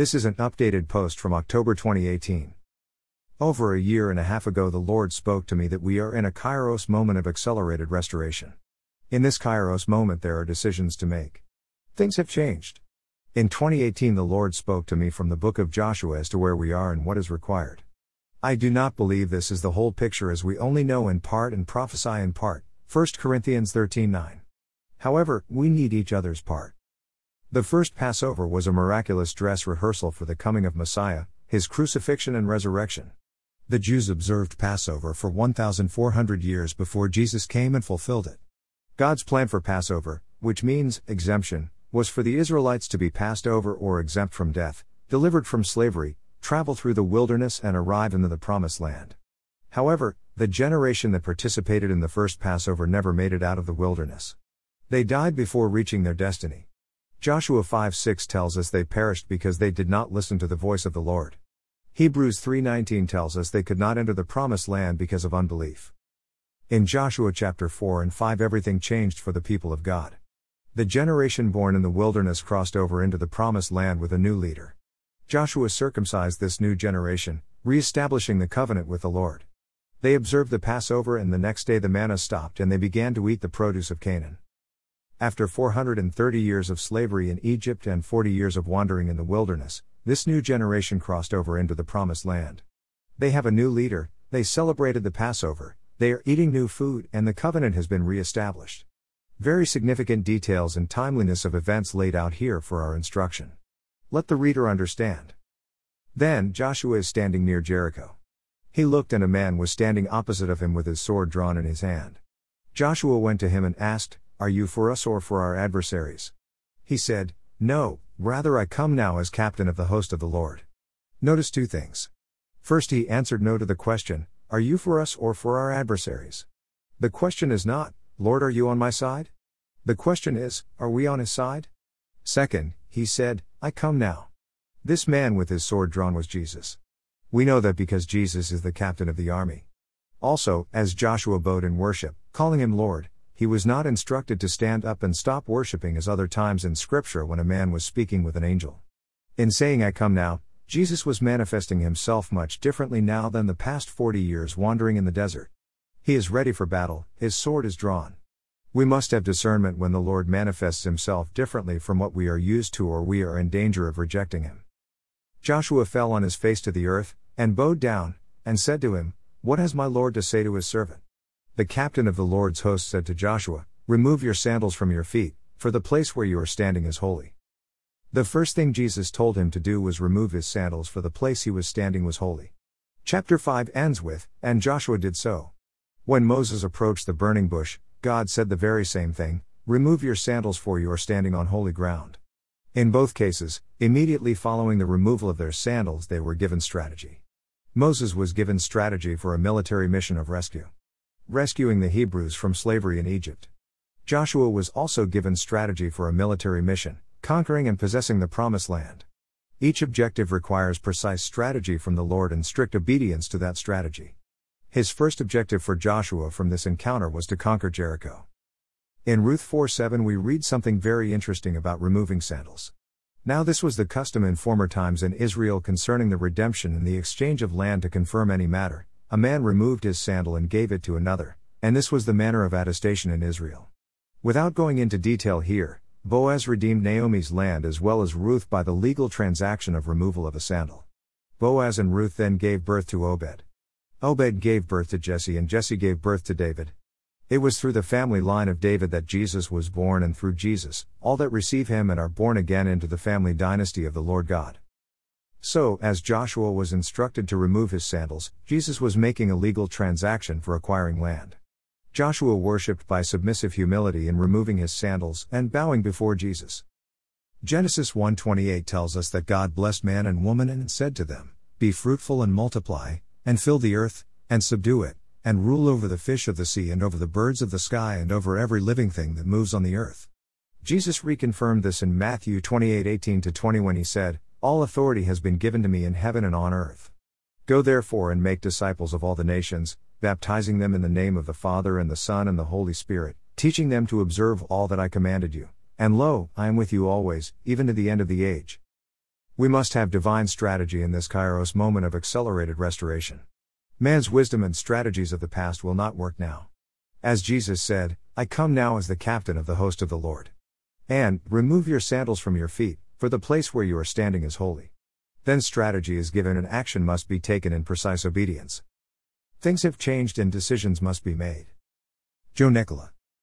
This is an updated post from October 2018. Over a year and a half ago, the Lord spoke to me that we are in a kairos moment of accelerated restoration. In this kairos moment, there are decisions to make. Things have changed. In 2018, the Lord spoke to me from the book of Joshua as to where we are and what is required. I do not believe this is the whole picture as we only know in part and prophesy in part. 1 Corinthians 13:9. However, we need each other's part. The first Passover was a miraculous dress rehearsal for the coming of Messiah, his crucifixion and resurrection. The Jews observed Passover for 1,400 years before Jesus came and fulfilled it. God's plan for Passover, which means exemption, was for the Israelites to be passed over or exempt from death, delivered from slavery, travel through the wilderness, and arrive into the Promised Land. However, the generation that participated in the first Passover never made it out of the wilderness. They died before reaching their destiny. Joshua 5 6 tells us they perished because they did not listen to the voice of the Lord. Hebrews 3:19 tells us they could not enter the promised land because of unbelief. In Joshua chapter 4 and 5 everything changed for the people of God. The generation born in the wilderness crossed over into the promised land with a new leader. Joshua circumcised this new generation, re-establishing the covenant with the Lord. They observed the Passover and the next day the manna stopped and they began to eat the produce of Canaan. After 430 years of slavery in Egypt and 40 years of wandering in the wilderness, this new generation crossed over into the Promised Land. They have a new leader, they celebrated the Passover, they are eating new food, and the covenant has been re established. Very significant details and timeliness of events laid out here for our instruction. Let the reader understand. Then Joshua is standing near Jericho. He looked, and a man was standing opposite of him with his sword drawn in his hand. Joshua went to him and asked, Are you for us or for our adversaries? He said, No, Rather, I come now as captain of the host of the Lord. Notice two things. First, he answered no to the question, Are you for us or for our adversaries? The question is not, Lord, are you on my side? The question is, Are we on his side? Second, he said, I come now. This man with his sword drawn was Jesus. We know that because Jesus is the captain of the army. Also, as Joshua bowed in worship, calling him Lord, he was not instructed to stand up and stop worshipping as other times in Scripture when a man was speaking with an angel. In saying, I come now, Jesus was manifesting himself much differently now than the past 40 years wandering in the desert. He is ready for battle, his sword is drawn. We must have discernment when the Lord manifests himself differently from what we are used to or we are in danger of rejecting him. Joshua fell on his face to the earth, and bowed down, and said to him, What has my Lord to say to his servant? The captain of the Lord's host said to Joshua, Remove your sandals from your feet, for the place where you are standing is holy. The first thing Jesus told him to do was remove his sandals, for the place he was standing was holy. Chapter 5 ends with, And Joshua did so. When Moses approached the burning bush, God said the very same thing Remove your sandals, for you are standing on holy ground. In both cases, immediately following the removal of their sandals, they were given strategy. Moses was given strategy for a military mission of rescue rescuing the Hebrews from slavery in Egypt. Joshua was also given strategy for a military mission, conquering and possessing the Promised Land. Each objective requires precise strategy from the Lord and strict obedience to that strategy. His first objective for Joshua from this encounter was to conquer Jericho. In Ruth 4 7, we read something very interesting about removing sandals. Now, this was the custom in former times in Israel concerning the redemption and the exchange of land to confirm any matter, a man removed his sandal and gave it to another, and this was the manner of attestation in Israel. Without going into detail here, Boaz redeemed Naomi's land as well as Ruth by the legal transaction of removal of a sandal. Boaz and Ruth then gave birth to Obed. Obed gave birth to Jesse and Jesse gave birth to David. It was through the family line of David that Jesus was born, and through Jesus, all that receive him and are born again into the family dynasty of the Lord God. So, as Joshua was instructed to remove his sandals, Jesus was making a legal transaction for acquiring land. Joshua worshipped by submissive humility in removing his sandals and bowing before Jesus. Genesis 1:28 tells us that God blessed man and woman and said to them, "Be fruitful and multiply, and fill the earth, and subdue it, and rule over the fish of the sea and over the birds of the sky and over every living thing that moves on the earth." Jesus reconfirmed this in Matthew 28:18 to 20 when he said, all authority has been given to me in heaven and on earth. Go therefore and make disciples of all the nations, baptizing them in the name of the Father and the Son and the Holy Spirit, teaching them to observe all that I commanded you. And lo, I am with you always, even to the end of the age. We must have divine strategy in this kairos moment of accelerated restoration. Man's wisdom and strategies of the past will not work now. As Jesus said, I come now as the captain of the host of the Lord. And, remove your sandals from your feet, for the place where you are standing is holy. Then strategy is given and action must be taken in precise obedience. Things have changed and decisions must be made. Joe Nicola